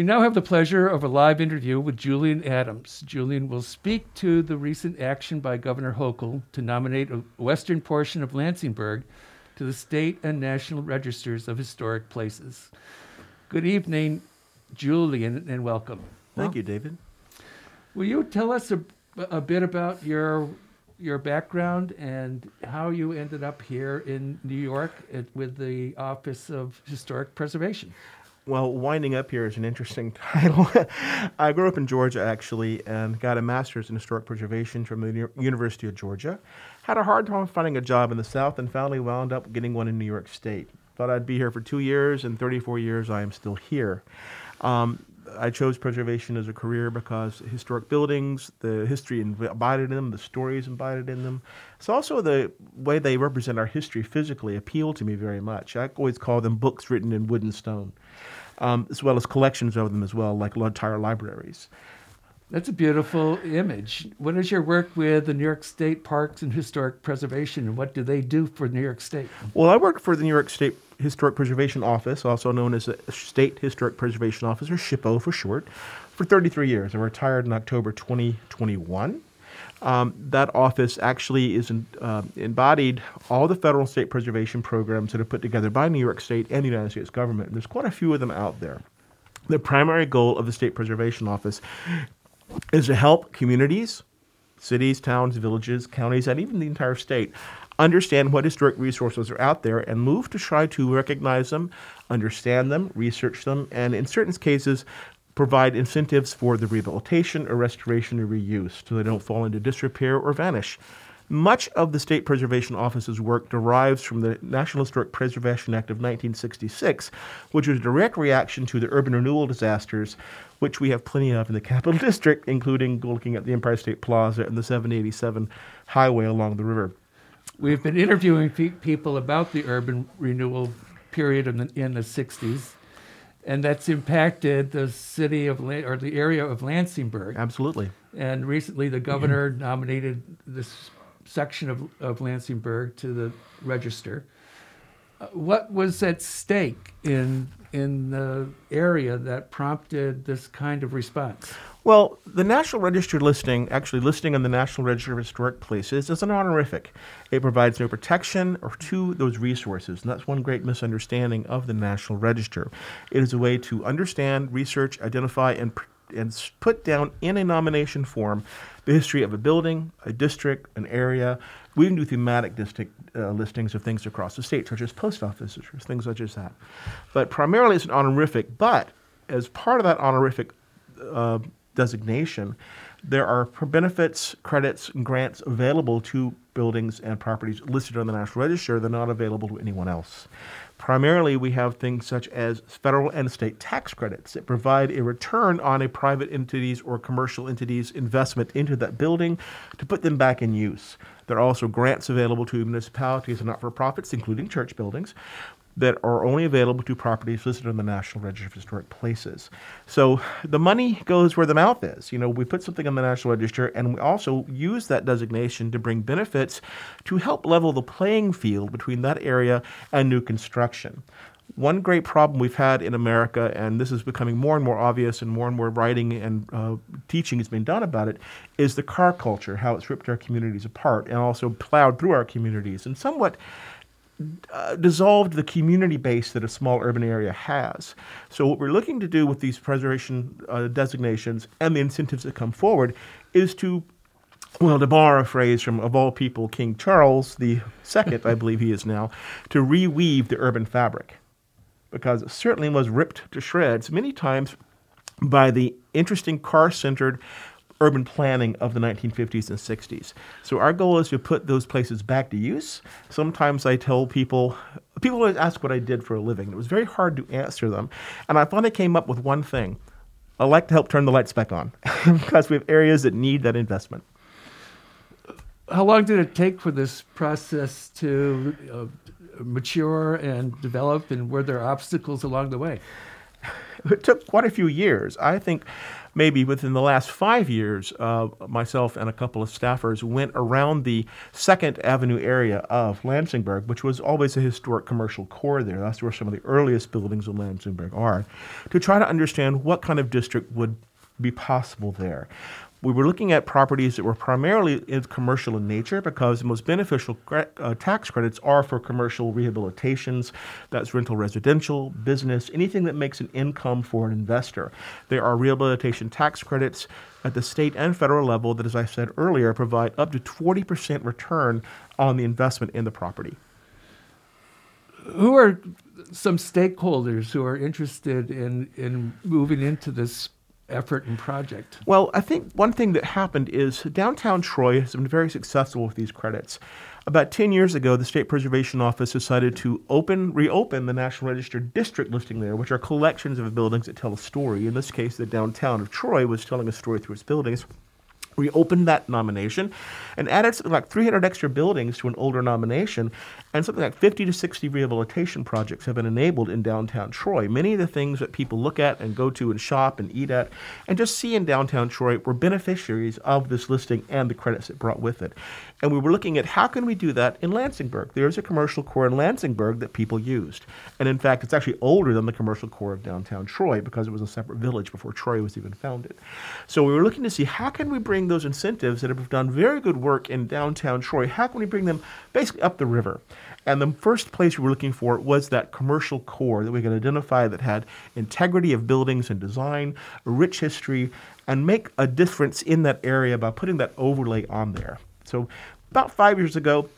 We now have the pleasure of a live interview with Julian Adams. Julian will speak to the recent action by Governor Hochul to nominate a western portion of Lansingburgh to the state and national registers of historic places. Good evening, Julian, and welcome. Thank you, David. Will you tell us a, a bit about your your background and how you ended up here in New York at, with the Office of Historic Preservation? Well, winding up here is an interesting title. I grew up in Georgia, actually, and got a master's in historic preservation from the University of Georgia. Had a hard time finding a job in the South and finally wound up getting one in New York State. Thought I'd be here for two years, and 34 years I am still here. Um, I chose preservation as a career because historic buildings, the history embodied in them, the stories embodied in them. It's also the way they represent our history physically appeal to me very much. I always call them books written in wood and stone, um, as well as collections of them as well, like entire libraries. That's a beautiful image. What is your work with the New York State Parks and Historic Preservation, and what do they do for New York State? Well, I work for the New York State Historic Preservation Office, also known as the State Historic Preservation Office, or SHPO for short, for 33 years. I retired in October 2021. Um, that office actually is in, uh, embodied all the federal state preservation programs that are put together by New York State and the United States government. There's quite a few of them out there. The primary goal of the State Preservation Office is to help communities, cities, towns, villages, counties, and even the entire state understand what historic resources are out there and move to try to recognize them, understand them, research them, and in certain cases, provide incentives for the rehabilitation or restoration or reuse so they don't fall into disrepair or vanish. Much of the State Preservation Office's work derives from the National Historic Preservation Act of 1966, which was a direct reaction to the urban renewal disasters, which we have plenty of in the Capital District, including looking at the Empire State Plaza and the 787 highway along the river. We've been interviewing pe- people about the urban renewal period in the, in the 60s, and that's impacted the city of or the area of Lansingburgh. Absolutely. And recently, the governor nominated this section of, of Lansingburgh to the register. What was at stake in in the area that prompted this kind of response? Well, the National Register listing, actually listing on the National Register of Historic Places, is an honorific. It provides no protection or to those resources, and that's one great misunderstanding of the National Register. It is a way to understand, research, identify, and and put down in a nomination form the history of a building, a district, an area. We can do thematic district uh, listings of things across the state, such as post offices, things such as that. But primarily, it's an honorific. But as part of that honorific uh, designation, there are benefits, credits, and grants available to buildings and properties listed on the National Register. They're not available to anyone else. Primarily, we have things such as federal and state tax credits that provide a return on a private entity's or commercial entity's investment into that building to put them back in use. There are also grants available to municipalities and not for profits, including church buildings, that are only available to properties listed on the National Register of Historic Places. So the money goes where the mouth is. You know, we put something on the National Register and we also use that designation to bring benefits to help level the playing field between that area and new construction. One great problem we've had in America, and this is becoming more and more obvious, and more and more writing and uh, teaching is being done about it, is the car culture, how it's ripped our communities apart and also plowed through our communities, and somewhat uh, dissolved the community base that a small urban area has. So, what we're looking to do with these preservation uh, designations and the incentives that come forward is to, well, to borrow a phrase from, of all people, King Charles II, I believe he is now, to reweave the urban fabric. Because it certainly was ripped to shreds many times by the interesting car centered urban planning of the 1950s and 60s. So our goal is to put those places back to use. Sometimes I tell people, people always ask what I did for a living. It was very hard to answer them. And I finally came up with one thing. I like to help turn the lights back on because we have areas that need that investment. How long did it take for this process to uh, mature and develop, and were there obstacles along the way? it took quite a few years. I think maybe within the last five years, uh, myself and a couple of staffers went around the Second Avenue area of Lansingburgh, which was always a historic commercial core there. That's where some of the earliest buildings in Lansingburgh are, to try to understand what kind of district would be possible there we were looking at properties that were primarily commercial in nature because the most beneficial uh, tax credits are for commercial rehabilitations. That's rental residential, business, anything that makes an income for an investor. There are rehabilitation tax credits at the state and federal level that, as I said earlier, provide up to 40% return on the investment in the property. Who are some stakeholders who are interested in, in moving into this effort and project? Well, I think one thing that happened is downtown Troy has been very successful with these credits. About 10 years ago, the State Preservation Office decided to open, reopen the National Register district listing there, which are collections of buildings that tell a story. In this case, the downtown of Troy was telling a story through its buildings reopened that nomination and added something like 300 extra buildings to an older nomination, and something like 50 to 60 rehabilitation projects have been enabled in downtown Troy. Many of the things that people look at and go to and shop and eat at and just see in downtown Troy were beneficiaries of this listing and the credits it brought with it. And we were looking at how can we do that in Lansingburgh. There's a commercial core in Lansingburgh that people used. And in fact, it's actually older than the commercial core of downtown Troy because it was a separate village before Troy was even founded. So we were looking to see how can we bring those incentives that have done very good work in downtown Troy, how can we bring them basically up the river? And the first place we were looking for was that commercial core that we could identify that had integrity of buildings and design, rich history, and make a difference in that area by putting that overlay on there. So about five years ago,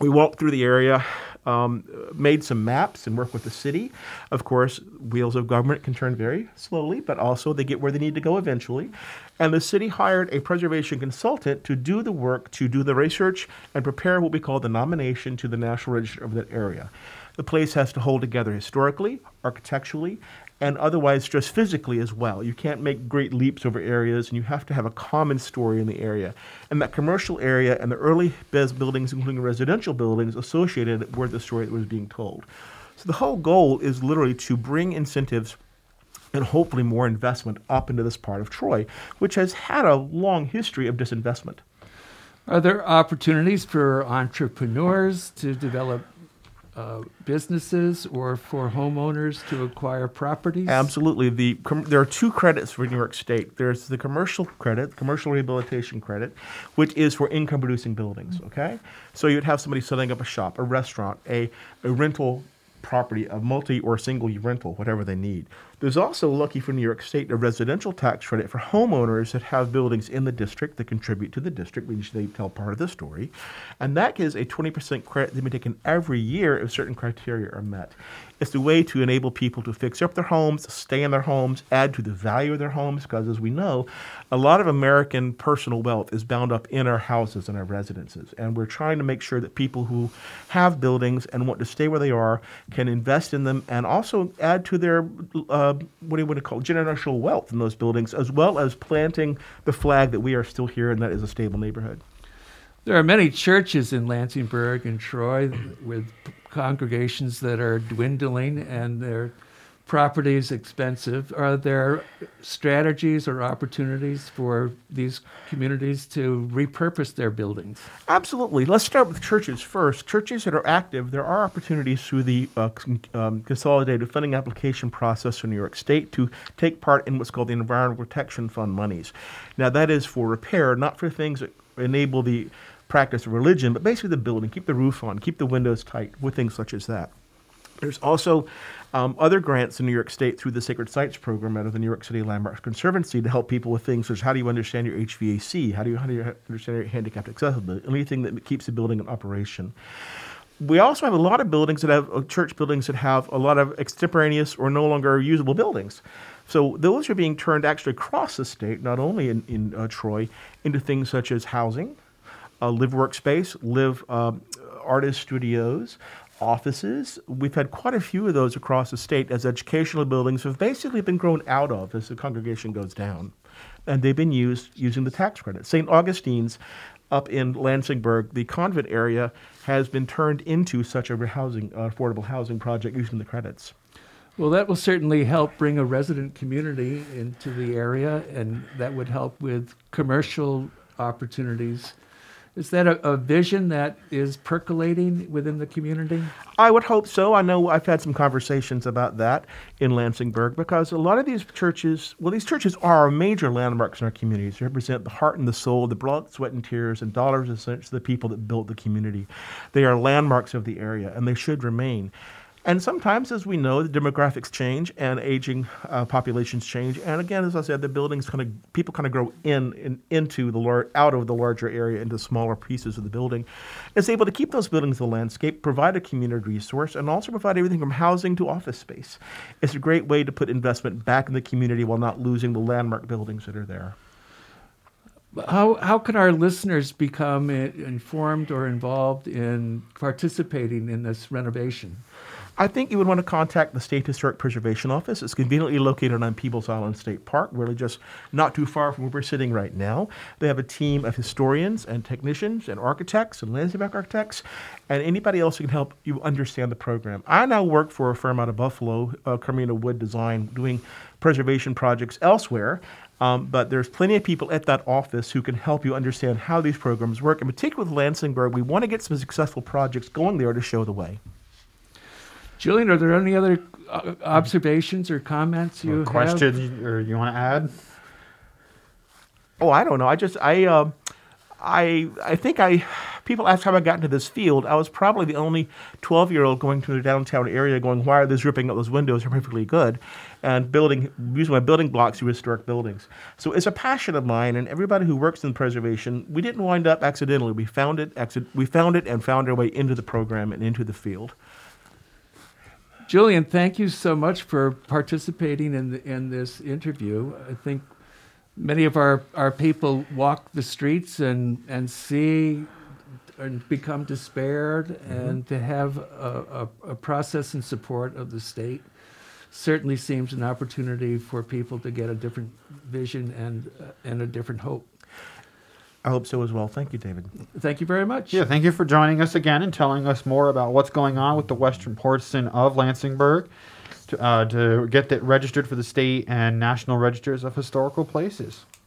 we walked through the area, um, made some maps, and worked with the city. Of course, wheels of government can turn very slowly, but also they get where they need to go eventually. And the city hired a preservation consultant to do the work, to do the research, and prepare what we call the nomination to the National Register of that area. The place has to hold together historically, architecturally, and otherwise just physically as well. You can't make great leaps over areas, and you have to have a common story in the area. And that commercial area and the early Bez buildings, including residential buildings, associated were the story that was being told. So the whole goal is literally to bring incentives and hopefully more investment up into this part of Troy, which has had a long history of disinvestment. Are there opportunities for entrepreneurs to develop uh, businesses or for homeowners to acquire properties? Absolutely. The com- there are two credits for New York State. There's the commercial credit, commercial rehabilitation credit, which is for income producing buildings. Okay, so you'd have somebody setting up a shop, a restaurant, a, a rental property, a multi or single rental, whatever they need. There's also, lucky for New York State, a residential tax credit for homeowners that have buildings in the district that contribute to the district, which they tell part of the story. And that gives a 20% credit that can be taken every year if certain criteria are met. It's a way to enable people to fix up their homes, stay in their homes, add to the value of their homes, because as we know, a lot of American personal wealth is bound up in our houses and our residences. And we're trying to make sure that people who have buildings and want to stay where they are can invest in them and also add to their, uh, what do you want to call generational wealth in those buildings, as well as planting the flag that we are still here and that is a stable neighborhood. There are many churches in Lansingburgh and Troy with congregations that are dwindling and their properties expensive. Are there strategies or opportunities for these communities to repurpose their buildings? Absolutely. Let's start with churches first. Churches that are active, there are opportunities through the uh, um, consolidated funding application process for New York State to take part in what's called the Environmental Protection Fund monies. Now, that is for repair, not for things that enable the practice of religion, but basically the building, keep the roof on, keep the windows tight, with things such as that. There's also um, other grants in New York State through the Sacred Sites program out of the New York City Landmarks Conservancy to help people with things such as how do you understand your HVAC, how do you, how do you understand your handicapped accessibility, anything that keeps the building in operation. We also have a lot of buildings that have uh, church buildings that have a lot of extemporaneous or no longer usable buildings. So those are being turned actually across the state, not only in, in uh, Troy, into things such as housing, uh, live workspace, live um, artist studios, offices. We've had quite a few of those across the state as educational buildings have basically been grown out of as the congregation goes down. And they've been used using the tax credit. St. Augustine's up in Lansingburgh, the convent area, has been turned into such a housing, uh, affordable housing project using the credits. Well, that will certainly help bring a resident community into the area, and that would help with commercial opportunities. Is that a, a vision that is percolating within the community? I would hope so. I know I've had some conversations about that in Lansingburgh because a lot of these churches, well, these churches are major landmarks in our communities. They represent the heart and the soul, the blood, sweat, and tears, and dollars and cents of the people that built the community. They are landmarks of the area, and they should remain. And sometimes, as we know, the demographics change and aging uh, populations change. And again, as I said, the buildings kind of people kind of grow in, in into the lar- out of the larger area into smaller pieces of the building. It's able to keep those buildings in the landscape, provide a community resource, and also provide everything from housing to office space. It's a great way to put investment back in the community while not losing the landmark buildings that are there. How, how can our listeners become informed or involved in participating in this renovation? I think you would want to contact the State Historic Preservation Office. It's conveniently located on Peebles Island State Park, really just not too far from where we're sitting right now. They have a team of historians and technicians and architects and landscape architects and anybody else who can help you understand the program. I now work for a firm out of Buffalo, uh, Carmina Wood Design, doing preservation projects elsewhere. Um, but there's plenty of people at that office who can help you understand how these programs work. In particular with Lansingburgh, we want to get some successful projects going there to show the way. Julian, are there any other uh, observations or comments you Or have? questions you- or you want to add? Oh, I don't know. I just I um I I think I people ask how I got into this field. I was probably the only 12 year old going to the downtown area going, why are they ripping up those windows? They're perfectly good, and building using my building blocks to historic buildings. So it's a passion of mine, and everybody who works in preservation, we didn't wind up accidentally. We found it. We found it and found our way into the program and into the field. Julian, thank you so much for participating in the, in this interview. I think many of our, our people walk the streets and, and see and become despaired, and to have a, a, a process and support of the state certainly seems an opportunity for people to get a different vision and uh, and a different hope. I hope so as well. Thank you, David. Thank you very much. Yeah, thank you for joining us again and telling us more about what's going on with the western portion of Lansingburgh to, uh, to get that registered for the state and national registers of historical places.